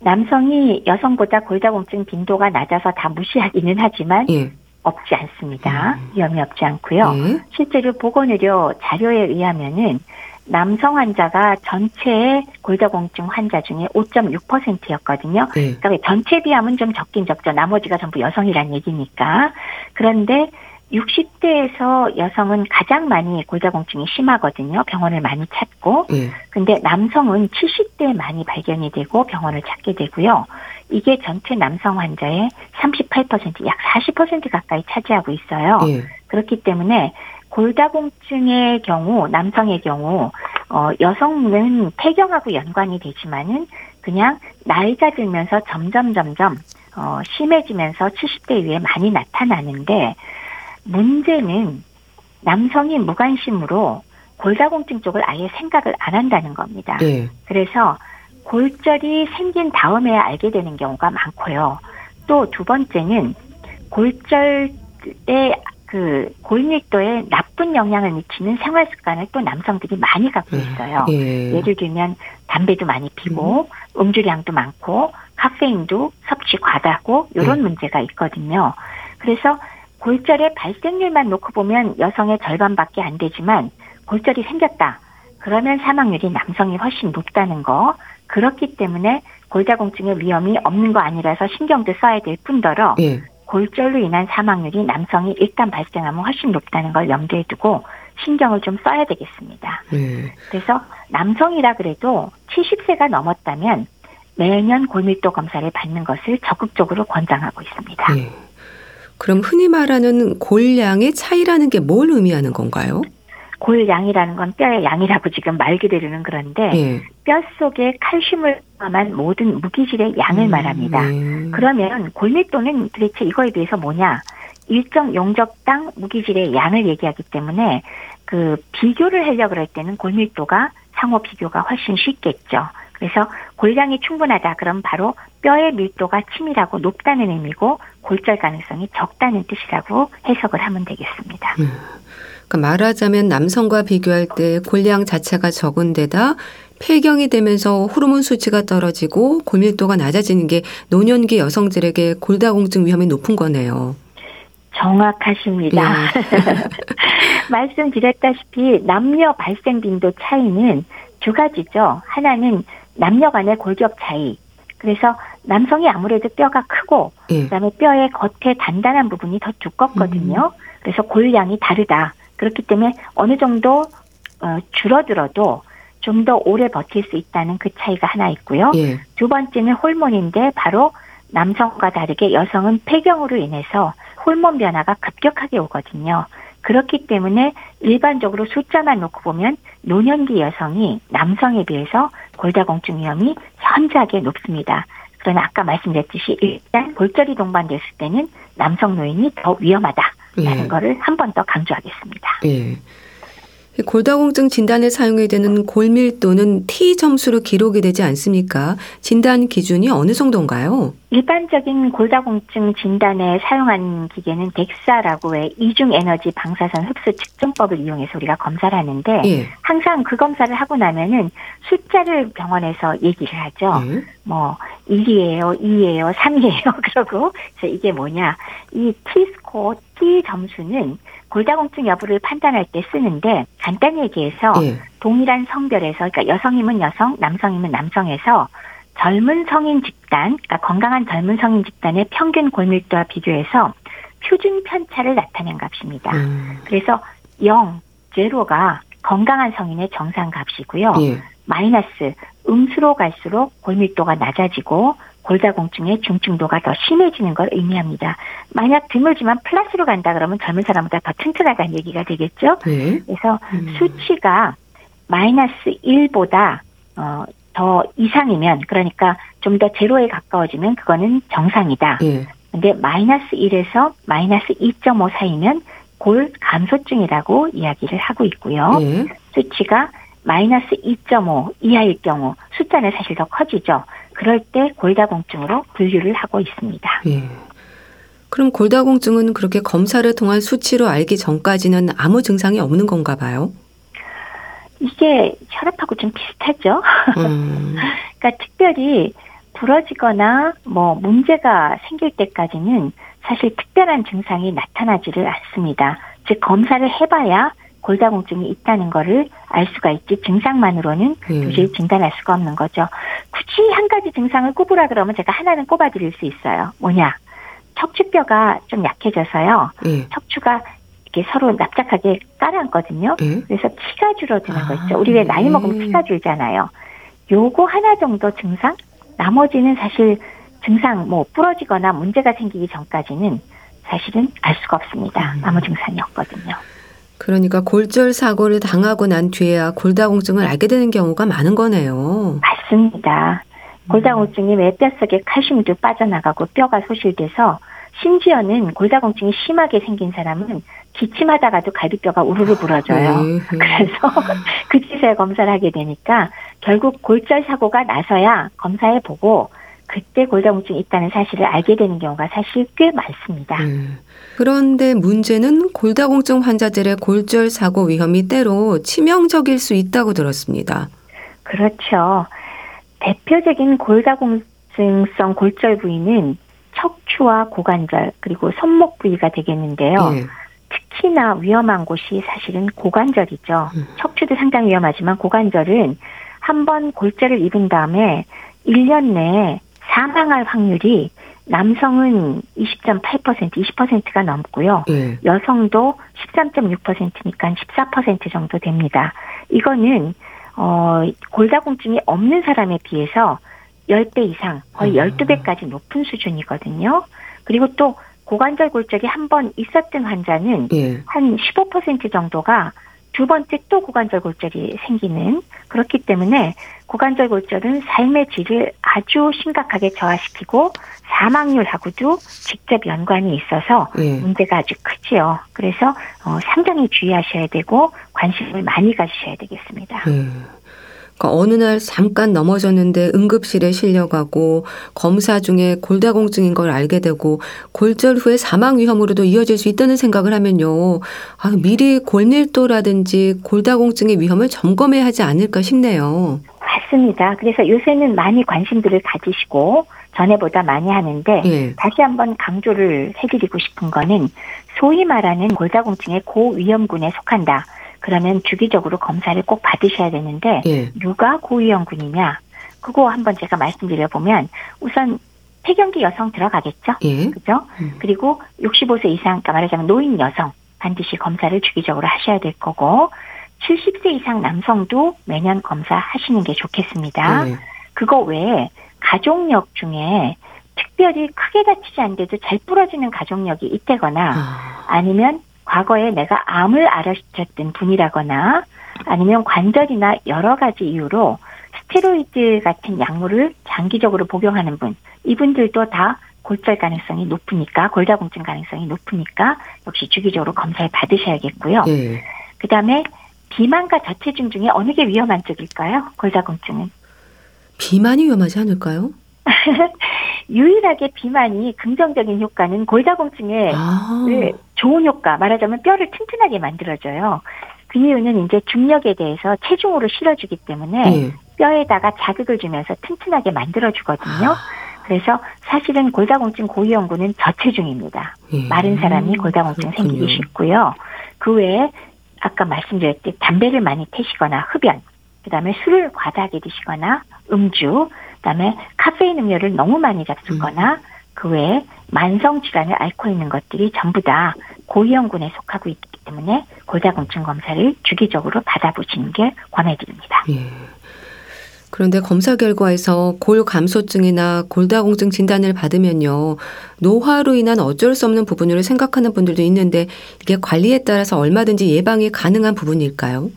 남성이 여성보다 골다공증 빈도가 낮아서 다 무시하기는 하지만 예. 없지 않습니다. 위험이 없지 않고요. 네. 실제로 보건의료 자료에 의하면은 남성 환자가 전체 골다공증 환자 중에 5.6%였거든요. 네. 그러니까 전체 비하면 좀 적긴 적죠. 나머지가 전부 여성이란 얘기니까. 그런데 60대에서 여성은 가장 많이 골다공증이 심하거든요. 병원을 많이 찾고. 예. 근데 남성은 70대에 많이 발견이 되고 병원을 찾게 되고요. 이게 전체 남성 환자의 38%, 약 40% 가까이 차지하고 있어요. 예. 그렇기 때문에 골다공증의 경우, 남성의 경우, 어, 여성은 폐경하고 연관이 되지만은 그냥 나이가 들면서 점점 점점 어, 심해지면서 70대 이후에 많이 나타나는데 문제는 남성이 무관심으로 골다공증 쪽을 아예 생각을 안 한다는 겁니다. 예. 그래서 골절이 생긴 다음에 알게 되는 경우가 많고요. 또 두 번째는 골절의 그 골밀도에 나쁜 영향을 미치는 생활 습관을 또 남성들이 많이 갖고 있어요. 예. 예 를 들면 담배도 많이 피고 음 주량도 많고 카페인도 섭취 과다고 이런 네. 문제가 있거든요. 그래서 골절의 발생률만 놓고 보면 여성의 절반밖에 안 되지만 골절이 생겼다. 그러면 사망률이 남성이 훨씬 높다는 거. 그렇기 때문에 골다공증의 위험이 없는 거 아니라서 신경도 써야 될 뿐더러 예. 골절로 인한 사망률이 남성이 일단 발생하면 훨씬 높다는 걸 염두에 두고 신경을 좀 써야 되겠습니다. 예. 그래서 남성이라 그래도 70세가 넘었다면 매년 골밀도 검사를 받는 것을 적극적으로 권장하고 있습니다. 예. 그럼 흔히 말하는 골량의 차이라는 게 뭘 의미하는 건가요? 골양이라는 건 뼈의 양이라고 지금 말 그대로는 그런데 예. 뼈 속에 칼슘을 포함한 모든 무기질의 양을 음, 말합니다. 예. 그러면 골밀도는 도대체 이거에 비해서 뭐냐? 일정 용적당 무기질의 양을 얘기하기 때문에 그 비교를 하려고 할 때는 골밀도가 상호 비교가 훨씬 쉽겠죠. 그래서 골량이 충분하다. 그럼 바로 뼈의 밀도가 치밀하고 높다는 의미고 골절 가능성이 적다는 뜻이라고 해석을 하면 되겠습니다. 그러니까 말하자면 남성과 비교할 때 골량 자체가 적은 데다 폐경이 되면서 호르몬 수치가 떨어지고 골밀도가 낮아지는 게 노년기 여성들에게 골다공증 위험이 높은 거네요. 정확하십니다. 예. <laughs> 말씀드렸다시피 남녀 발생 빈도 차이는 두 가지죠. 하나는 남녀 간의 골격 차이. 그래서 남성이 아무래도 뼈가 크고 예. 그다음에 뼈의 겉에 단단한 부분이 더 두껍거든요. 그래서 골량이 다르다. 그렇기 때문에 어느 정도 어, 줄어들어도 좀 더 오래 버틸 수 있다는 그 차이가 하나 있고요. 예. 두 번째는 호르몬인데 바로 남성과 다르게 여성은 폐경으로 인해서 호르몬 변화가 급격하게 오거든요. 그렇기 때문에 일반적으로 숫자만 놓고 보면 노년기 여성이 남성에 비해서 골다공증 위험이 현저하게 높습니다. 그러나 아까 말씀드렸듯이 일단 골절이 동반됐을 때는 남성 노인이 더 위험하다라는 예. 거를 한 번 더 강조하겠습니다. 예. 이 골다공증 진단에 사용이 되는 골밀도는 T 점수로 기록이 되지 않습니까? 진단 기준이 어느 정도인가요? 일반적인 골다공증 진단에 사용하는 기계는 덱사라고 해 이중 에너지 방사선 흡수 측정법을 이용해서 우리가 검사를 하는데 예. 항상 그 검사를 하고 나면은 숫자를 병원에서 얘기를 하죠. 예. 뭐 1이에요, 2예요, 3이에요. 그러고 그래서 이게 뭐냐? 이 T 스코어 T 점수는 골다공증 여부를 판단할 때 쓰는데 간단히 얘기해서 예. 동일한 성별에서 그러니까 여성이면 여성, 남성이면 남성에서 젊은 성인 집단, 그러니까 건강한 젊은 성인 집단의 평균 골밀도와 비교해서 표준 편차를 나타낸 값입니다. 음, 그래서 0, 제로가 건강한 성인의 정상 값이고요. 예. 마이너스 음수로 갈수록 골밀도가 낮아지고 골다공증의 중증도가 더 심해지는 걸 의미합니다. 만약 드물지만 플러스로 간다 그러면 젊은 사람보다 더 튼튼하다는 얘기가 되겠죠. 예. 그래서 음. 수치가 마이너스 1보다 어, 더 이상이면 그러니까 좀 더 제로에 가까워지면 그거는 정상이다. 예. 근데 마이너스 1에서 마이너스 2.5 사이면 골 감소증이라고 이야기를 하고 있고요. 예. 수치가 마이너스 2.5 이하일 경우 숫자는 사실 더 커지죠. 그럴 때 골다공증으로 분류를 하고 있습니다. 예. 그럼 골다공증은 그렇게 검사를 통한 수치로 알기 전까지는 아무 증상이 없는 건가 봐요? 이게 혈압하고 좀 비슷하죠. 음, <laughs> 그러니까 특별히 부러지거나 뭐 문제가 생길 때까지는 사실 특별한 증상이 나타나지를 않습니다. 즉 검사를 해봐야 골다공증이 있다는 거를 알 수가 있지 증상만으로는 예. 도저히 진단할 수가 없는 거죠. 굳이 한 가지 증상을 꼽으라 그러면 제가 하나는 꼽아드릴 수 있어요. 뭐냐? 척추뼈가 좀 약해져서요. 예. 척추가 이렇게 서로 납작하게 깔아앉거든요. 예. 그래서 피가 줄어드는 거 아, 있죠. 우리 왜 나이 먹으면 네. 피가 줄잖아요. 요거 하나 정도 증상? 나머지는 사실 증상 뭐 부러지거나 문제가 생기기 전까지는 사실은 알 수가 없습니다. 음. 아무 증상이 없거든요. 그러니까 골절 사고를 당하고 난 뒤에야 골다공증을 알게 되는 경우가 많은 거네요. 맞습니다. 골다공증이 왜 뼛속에 칼슘도 빠져나가고 뼈가 소실돼서 심지어는 골다공증이 심하게 생긴 사람은 기침하다가도 갈비뼈가 우르르 부러져요. 네. 그래서 <laughs> 그제서야 검사를 하게 되니까 결국 골절 사고가 나서야 검사해 보고 그때 골다공증이 있다는 사실을 알게 되는 경우가 사실 꽤 많습니다. 음. 그런데 문제는 골다공증 환자들의 골절 사고 위험이 때로 치명적일 수 있다고 들었습니다. 그렇죠. 대표적인 골다공증성 골절 부위는 척추와 고관절 그리고 손목 부위가 되겠는데요. 예. 특히나 위험한 곳이 사실은 고관절이죠. 음. 척추도 상당히 위험하지만 고관절은 한 번 골절을 입은 다음에 1년 내에 사망할 확률이 남성은 20.8% 20%가 넘고요. 예. 여성도 13.6%니까 14% 정도 됩니다. 이거는 어 골다공증이 없는 사람에 비해서 10배 이상, 거의 아. 12배까지 높은 수준이거든요. 그리고 또 고관절 골절이 한 번 있었던 환자는 예. 한15% 정도가 두 번째 또 고관절 골절이 생기는 그렇기 때문에 고관절 골절은 삶의 질을 아주 심각하게 저하시키고 사망률하고도 직접 연관이 있어서 예. 문제가 아주 크지요. 그래서 어, 상당히 주의하셔야 되고 관심을 많이 가지셔야 되겠습니다. 예. 그러니까 어느 날 잠깐 넘어졌는데 응급실에 실려가고 검사 중에 골다공증인 걸 알게 되고 골절 후에 사망 위험으로도 이어질 수 있다는 생각을 하면요. 아, 미리 골밀도라든지 골다공증의 위험을 점검해야 하지 않을까 싶네요. 맞습니다. 그래서 요새는 많이 관심들을 가지시고 전에보다 많이 하는데 예. 다시 한번 강조를 해드리고 싶은 거는 소위 말하는 골다공증의 고위험군에 속한다. 그러면 주기적으로 검사를 꼭 받으셔야 되는데 예. 누가 고위험군이냐? 그거 한번 제가 말씀드려 보면 우선 폐경기 여성 들어가겠죠. 예. 그죠? 음. 그리고 65세 이상, 그러니까 말하자면 노인 여성 반드시 검사를 주기적으로 하셔야 될 거고 70세 이상 남성도 매년 검사하시는 게 좋겠습니다. 예. 그거 외에 가족력 중에 특별히 크게 다치지 않는데도 잘 부러지는 가족력이 있다거나 아, 아니면 과거에 내가 암을 앓으셨던 분이라거나 아니면 관절이나 여러 가지 이유로 스테로이드 같은 약물을 장기적으로 복용하는 분 이분들도 다 골절 가능성이 높으니까 골다공증 가능성이 높으니까 역시 주기적으로 검사를 받으셔야겠고요. 예. 그다음에 비만과 저체중 중에 어느 게 위험한 쪽일까요? 골다공증은 비만이 위험하지 않을까요? <laughs> 유일하게 비만이 긍정적인 효과는 골다공증에 아. 네, 좋은 효과 말하자면 뼈를 튼튼하게 만들어줘요. 그 이유는 이제 중력에 대해서 체중으로 실어주기 때문에 예. 뼈에다가 자극을 주면서 튼튼하게 만들어주거든요. 아. 그래서 사실은 골다공증 고위험군은 저체중입니다. 예. 마른 사람이 골다공증 그렇군요. 생기기 쉽고요. 그 외에 아까 말씀드렸듯이 담배를 많이 태시거나 흡연, 그다음에 술을 과다하게 드시거나 음주, 그다음에 카페인 음료를 너무 많이 잡수거나 음. 그 외에 만성 질환을 앓고 있는 것들이 전부 다 고위험군에 속하고 있기 때문에 골다공증 검사를 주기적으로 받아보시는 게 권해드립니다. 예. 그런데 검사 결과에서 골 감소증이나 골다공증 진단을 받으면요. 노화로 인한 어쩔 수 없는 부분으로 생각하는 분들도 있는데 이게 관리에 따라서 얼마든지 예방이 가능한 부분일까요?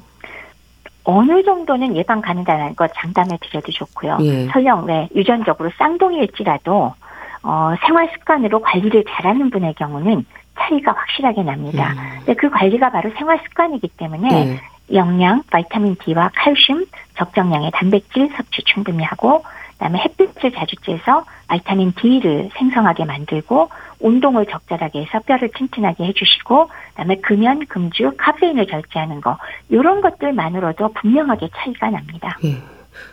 어느 정도는 예방 가능하다는 것 장담해 드려도 좋고요. 예. 설령 왜 유전적으로 쌍둥이일지라도 어, 생활 습관으로 관리를 잘하는 분의 경우는 차이가 확실하게 납니다. 근데 그 관리가 바로 생활 습관이기 때문에 예. 영양, 바이타민 D와 칼슘, 적정량의 단백질 섭취 충분히 하고 그다음에 햇빛을 자주 쬐서 바이타민 D를 생성하게 만들고 운동을 적절하게 해서 뼈를 튼튼하게 해주시고 그다음에 금연, 금주, 카페인을 절제하는 거 이런 것들만으로도 분명하게 차이가 납니다. 예.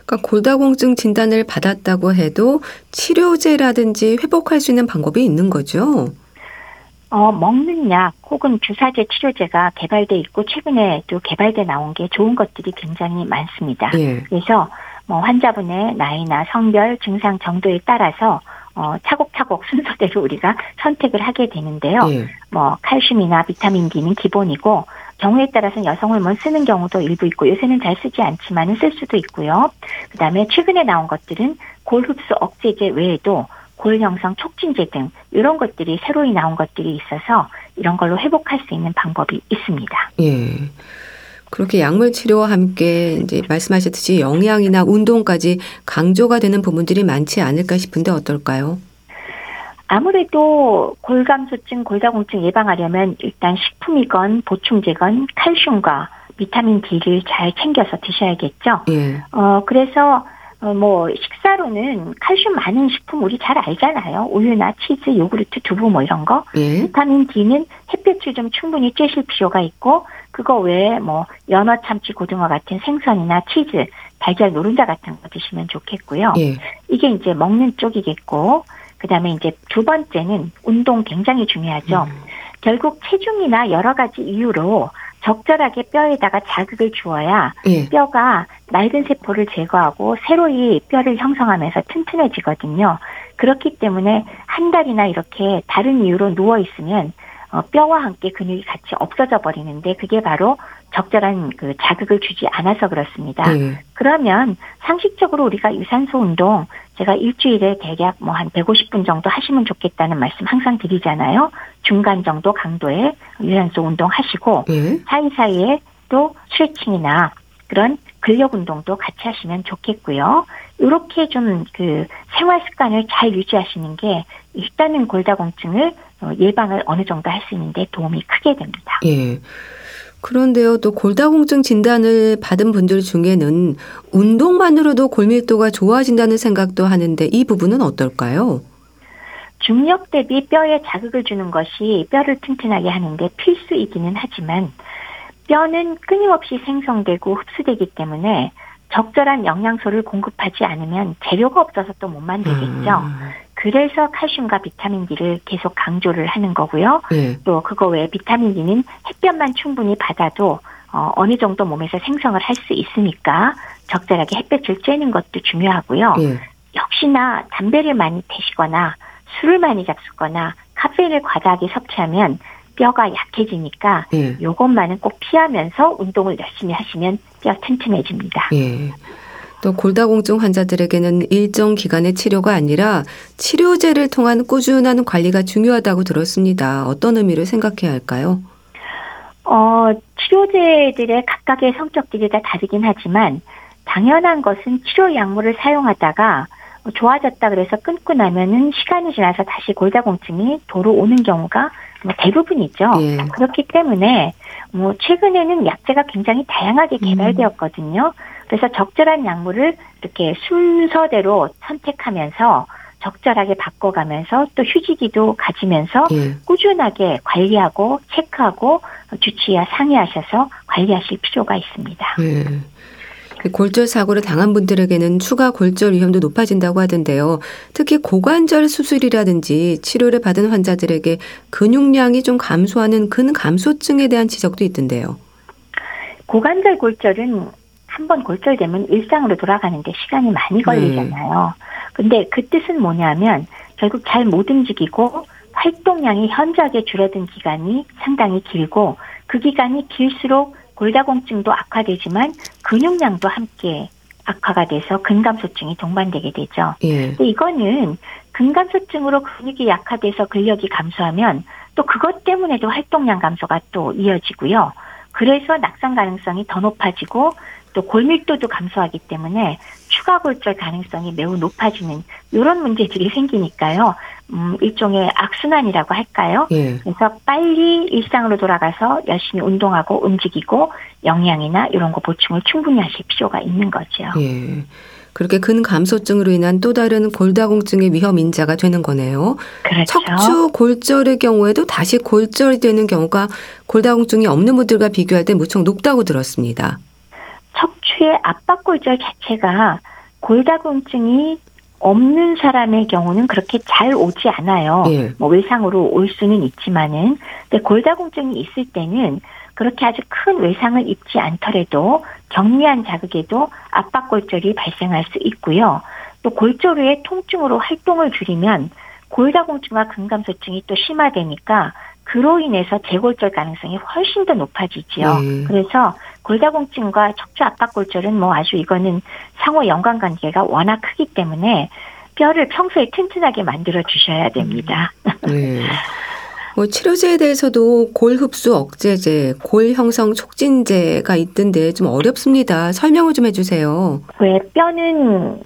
그러니까 골다공증 진단을 받았다고 해도 치료제라든지 회복할 수 있는 방법이 있는 거죠. 어, 먹는 약 혹은 주사제 치료제가 개발돼 있고 최근에도 개발돼 나온 게 좋은 것들이 굉장히 많습니다. 예. 그래서 뭐 환자분의 나이나 성별, 증상 정도에 따라서 어, 차곡차곡 <laughs> 순서대로 우리가 선택을 하게 되는데요. 예. 뭐 칼슘이나 비타민 D는 기본이고 경우에 따라서는 여성 호르몬 쓰는 경우도 일부 있고 요새는 잘 쓰지 않지만은 쓸 수도 있고요. 그다음에 최근에 나온 것들은 골 흡수 억제제 외에도 골 형성 촉진제 등 이런 것들이 새로이 나온 것들이 있어서 이런 걸로 회복할 수 있는 방법이 있습니다. 예. 그렇게 약물 치료와 함께 이제 말씀하셨듯이 영양이나 운동까지 강조가 되는 부분들이 많지 않을까 싶은데 어떨까요? 아무래도 골감소증, 골다공증 예방하려면 일단 식품이건 보충제건 칼슘과 비타민 D를 잘 챙겨서 드셔야겠죠. 예. 어, 그래서 어, 뭐 식사로는 칼슘 많은 식품 우리 잘 알잖아요. 우유나 치즈, 요구르트, 두부 뭐 이런 거. 예. 비타민 D는 햇볕을 좀 충분히 쬐실 필요가 있고 그거 외에 뭐 연어, 참치, 고등어 같은 생선이나 치즈, 달걀, 노른자 같은 거 드시면 좋겠고요. 예. 이게 이제 먹는 쪽이겠고 그다음에 이제 두 번째는 운동 굉장히 중요하죠. 음. 결국 체중이나 여러 가지 이유로 적절하게 뼈에다가 자극을 주어야 예. 뼈가 낡은 세포를 제거하고 새로이 뼈를 형성하면서 튼튼해지거든요. 그렇기 때문에 한 달이나 이렇게 다른 이유로 누워 있으면 어, 뼈와 함께 근육이 같이 없어져 버리는데 그게 바로 적절한 그 자극을 주지 않아서 그렇습니다. 예. 그러면 상식적으로 우리가 유산소 운동 제가 일주일에 대략 뭐 한 150분 정도 하시면 좋겠다는 말씀 항상 드리잖아요. 중간 정도 강도의 유산소 운동 하시고 예. 사이사이에 또 스트레칭이나 그런 근력 운동도 같이 하시면 좋겠고요. 이렇게 좀 그 생활 습관을 잘 유지하시는 게 일단은 골다공증을 어, 예방을 어느 정도 할 수 있는데 도움이 크게 됩니다. 예. 그런데요, 또 골다공증 진단을 받은 분들 중에는 운동만으로도 골밀도가 좋아진다는 생각도 하는데 이 부분은 어떨까요? 중력 대비 뼈에 자극을 주는 것이 뼈를 튼튼하게 하는데 필수이기는 하지만 뼈는 끊임없이 생성되고 흡수되기 때문에 적절한 영양소를 공급하지 않으면 재료가 없어서 또 못 만들겠죠. 음, 그래서 칼슘과 비타민 D를 계속 강조를 하는 거고요. 예. 또 그거 외에 비타민 D는 햇볕만 충분히 받아도 어, 어느 정도 몸에서 생성을 할 수 있으니까 적절하게 햇볕을 쬐는 것도 중요하고요. 예. 역시나 담배를 많이 태시거나 술을 많이 잡수거나 카페인을 과다하게 섭취하면 뼈가 약해지니까 예. 요것만은 꼭 피하면서 운동을 열심히 하시면 뼈 튼튼해집니다. 예. 또 골다공증 환자들에게는 일정 기간의 치료가 아니라 치료제를 통한 꾸준한 관리가 중요하다고 들었습니다. 어떤 의미를 생각해야 할까요? 어, 치료제들의 각각의 성격들이 다 다르긴 하지만 당연한 것은 치료 약물을 사용하다가 좋아졌다 그래서 끊고 나면은 시간이 지나서 다시 골다공증이 도로 오는 경우가 뭐 대부분 이죠. 예. 그렇기 때문에 뭐 최근에는 약제가 굉장히 다양하게 개발되었거든요. 그래서 적절한 약물을 이렇게 순서대로 선택하면서 적절하게 바꿔가면서 또 휴지기도 가지면서 예. 꾸준하게 관리하고 체크하고 주치의와 상의하셔서 관리하실 필요가 있습니다. 예. 골절 사고를 당한 분들에게는 추가 골절 위험도 높아진다고 하던데요. 특히 고관절 수술이라든지 치료를 받은 환자들에게 근육량이 좀 감소하는 근감소증에 대한 지적도 있던데요. 고관절 골절은 한번 골절되면 일상으로 돌아가는데 시간이 많이 걸리잖아요. 근데 그 뜻은 뭐냐면 결국 잘 못 움직이고 활동량이 현저하게 줄어든 기간이 상당히 길고 그 기간이 길수록 골다공증도 악화되지만 근육량도 함께 악화가 돼서 근감소증이 동반되게 되죠. 예. 근데 이거는 근감소증으로 근육이 약화돼서 근력이 감소하면 또 그것 때문에도 활동량 감소가 또 이어지고요. 그래서 낙상 가능성이 더 높아지고 또 골밀도도 감소하기 때문에 추가 골절 가능성이 매우 높아지는 이런 문제들이 생기니까요. 음, 일종의 악순환이라고 할까요? 예. 그래서 빨리 일상으로 돌아가서 열심히 운동하고 움직이고 영양이나 이런 거 보충을 충분히 하실 필요가 있는 거죠. 예. 그렇게 근감소증으로 인한 또 다른 골다공증의 위험 인자가 되는 거네요. 그렇죠. 척추 골절의 경우에도 다시 골절이 되는 경우가 골다공증이 없는 분들과 비교할 때 무척 높다고 들었습니다. 척추의 압박골절 자체가 골다공증이 없는 사람의 경우는 그렇게 잘 오지 않아요. 예. 뭐 외상으로 올 수는 있지만은 근데 골다공증이 있을 때는 그렇게 아주 큰 외상을 입지 않더라도 경미한 자극에도 압박골절이 발생할 수 있고요. 또 골조류의 통증으로 활동을 줄이면 골다공증과 근감소증이 또 심화되니까 그로 인해서 재골절 가능성이 훨씬 더 높아지지요. 네. 그래서 골다공증과 척추 압박골절은 뭐 아주 이거는 상호 연관관계가 워낙 크기 때문에 뼈를 평소에 튼튼하게 만들어 주셔야 됩니다. 네. <laughs> 뭐 치료제에 대해서도 골 흡수 억제제, 골 형성 촉진제가 있던데 좀 어렵습니다. 설명을 좀 해주세요. 왜 뼈는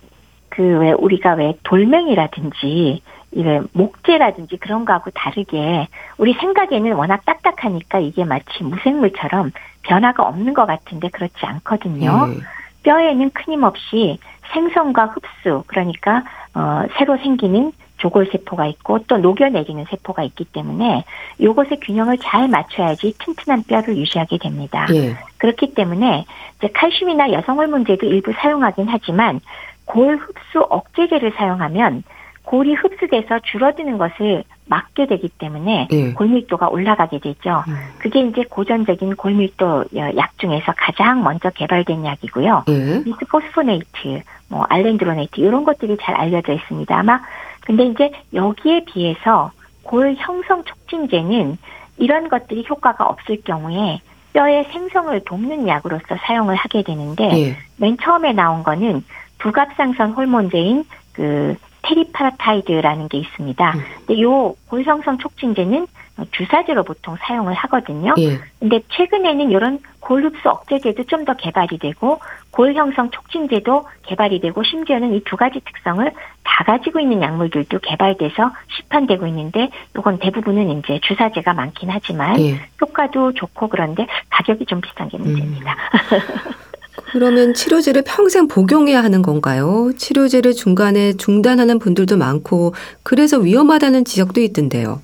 그 왜 우리가 왜 돌멩이라든지 이왜 목재라든지 그런 거하고 다르게 우리 생각에는 워낙 딱딱하니까 이게 마치 무생물처럼 변화가 없는 것 같은데 그렇지 않거든요. 예. 뼈에는 끊임없이 생성과 흡수 그러니까 어 새로 생기는 조골 세포가 있고 또 녹여내리는 세포가 있기 때문에 요것의 균형을 잘 맞춰야지 튼튼한 뼈를 유지하게 됩니다. 예. 그렇기 때문에 이제 칼슘이나 여성 호르몬제도 일부 사용하긴 하지만 골 흡수 억제제를 사용하면 골이 흡수돼서 줄어드는 것을 막게 되기 때문에 예. 골밀도가 올라가게 되죠. 음. 그게 이제 고전적인 골밀도 약 중에서 가장 먼저 개발된 약이고요. 예. 비스포스포네이트, 뭐 알렌드로네이트 이런 것들이 잘 알려져 있습니다. 아마 근데 이제 여기에 비해서 골 형성 촉진제는 이런 것들이 효과가 없을 경우에 뼈의 생성을 돕는 약으로서 사용을 하게 되는데 예. 맨 처음에 나온 거는 부갑상선 호르몬제인 그 테리파라타이드라는 게 있습니다. 음. 근데 요 골형성 촉진제는 주사제로 보통 사용을 하거든요. 예. 근데 최근에는 이런 골 흡수 억제제도 좀 더 개발이 되고 골 형성 촉진제도 개발이 되고 심지어는 이 두 가지 특성을 다 가지고 있는 약물들도 개발돼서 시판되고 있는데 이건 대부분은 이제 주사제가 많긴 하지만 예. 효과도 좋고 그런데 가격이 좀 비싼 게 문제입니다. <laughs> 그러면 치료제를 평생 복용해야 하는 건가요? 치료제를 중간에 중단하는 분들도 많고 그래서 위험하다는 지적도 있던데요.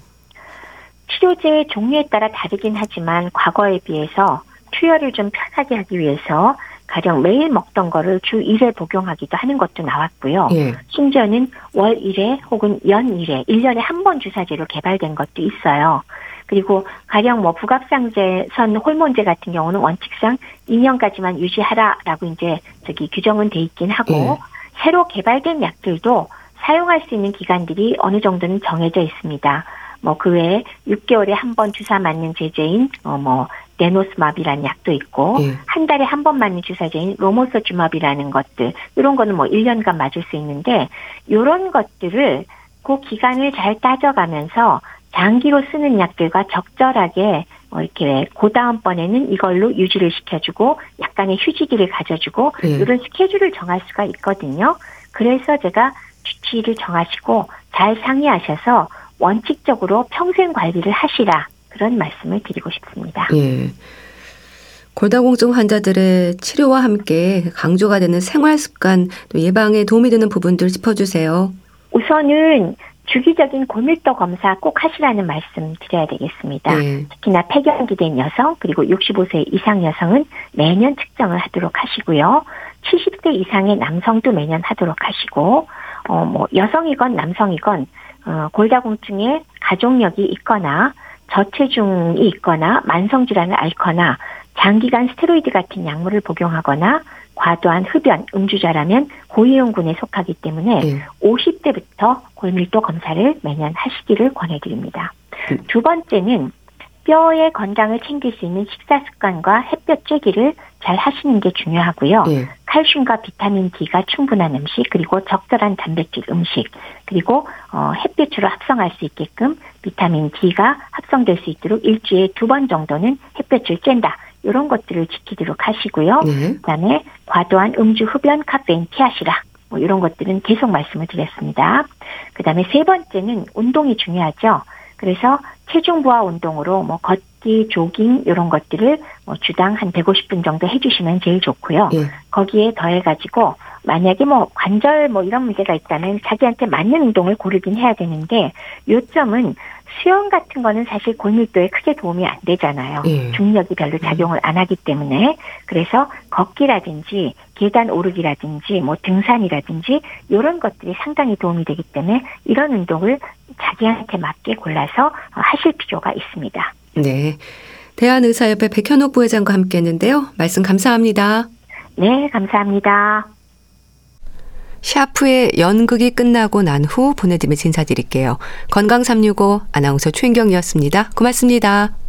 치료제의 종류에 따라 다르긴 하지만 과거에 비해서 투여를 좀 편하게 하기 위해서 가령 매일 먹던 거를 주 1회 복용하기도 하는 것도 나왔고요. 예. 심지어는 월 1회 혹은 연 1회, 1년에 한 번 주사제로 개발된 것도 있어요. 그리고 가령 뭐 부갑상제선 호르몬제 같은 경우는 원칙상 2년까지만 유지하라라고 이제 저기 규정은 돼 있긴 하고 예. 새로 개발된 약들도 사용할 수 있는 기간들이 어느 정도는 정해져 있습니다. 뭐 그 외에 6개월에 한 번 주사 맞는 제제인 어뭐 데노스마비라는 약도 있고 예. 한 달에 한 번 맞는 주사제인 로모서주마비라는 것들 이런 거는 뭐 1년간 맞을 수 있는데 이런 것들을 그 기간을 잘 따져가면서 장기로 쓰는 약들과 적절하게 어 이렇게 그 다음번에는 이걸로 유지를 시켜주고 약간의 휴지기를 가져주고 예. 이런 스케줄을 정할 수가 있거든요. 그래서 제가 주치의를 정하시고 잘 상의하셔서 원칙적으로 평생 관리를 하시라 그런 말씀을 드리고 싶습니다. 예. 골다공증 환자들의 치료와 함께 강조가 되는 생활 습관 또 예방에 도움이 되는 부분들 짚어주세요. 우선은 주기적인 골밀도 검사 꼭 하시라는 말씀 드려야 되겠습니다. 예. 특히나 폐경기된 여성 그리고 65세 이상 여성은 매년 측정을 하도록 하시고요. 70세 이상의 남성도 매년 하도록 하시고 어 뭐 여성이건 남성이건 어 골다공증에 가족력이 있거나 저체중이 있거나 만성 질환을 앓거나 장기간 스테로이드 같은 약물을 복용하거나 과도한 흡연, 음주자라면 고위험군에 속하기 때문에 예. 50대부터 골밀도 검사를 매년 하시기를 권해드립니다. 음. 두 번째는 뼈의 건강을 챙길 수 있는 식사 습관과 햇볕 쬐기를 잘 하시는 게 중요하고요. 예. 칼슘과 비타민 D가 충분한 음식 그리고 적절한 단백질 음식 그리고 어, 햇빛으로 합성할 수 있게끔 비타민 D가 합성될 수 있도록 일주일에 두 번 정도는 햇볕을 쬐다 이런 것들을 지키도록 하시고요. 네. 그다음에 과도한 음주, 흡연, 카페인 피하시라. 뭐 이런 것들은 계속 말씀을 드렸습니다. 그다음에 세 번째는 운동이 중요하죠. 그래서 체중 부하 운동으로 뭐 걷기, 조깅 이런 것들을 뭐 주당 한 150분 정도 해주시면 제일 좋고요. 예. 거기에 더해가지고 만약에 뭐 관절 뭐 이런 문제가 있다면 자기한테 맞는 운동을 고르긴 해야 되는데 요점은 수영 같은 거는 사실 골밀도에 크게 도움이 안 되잖아요. 예. 중력이 별로 작용을 안 하기 때문에 그래서 걷기라든지 계단 오르기라든지 뭐 등산이라든지 이런 것들이 상당히 도움이 되기 때문에 이런 운동을 자기한테 맞게 골라서 하실 필요가 있습니다. 네. 대한의사협회 백현옥 부회장과 함께 했는데요. 말씀 감사합니다. 네, 감사합니다. 샤프의 연극이 끝나고 난 후 보내드리면서 인사드릴게요. 건강365 아나운서 최인경이었습니다. 고맙습니다.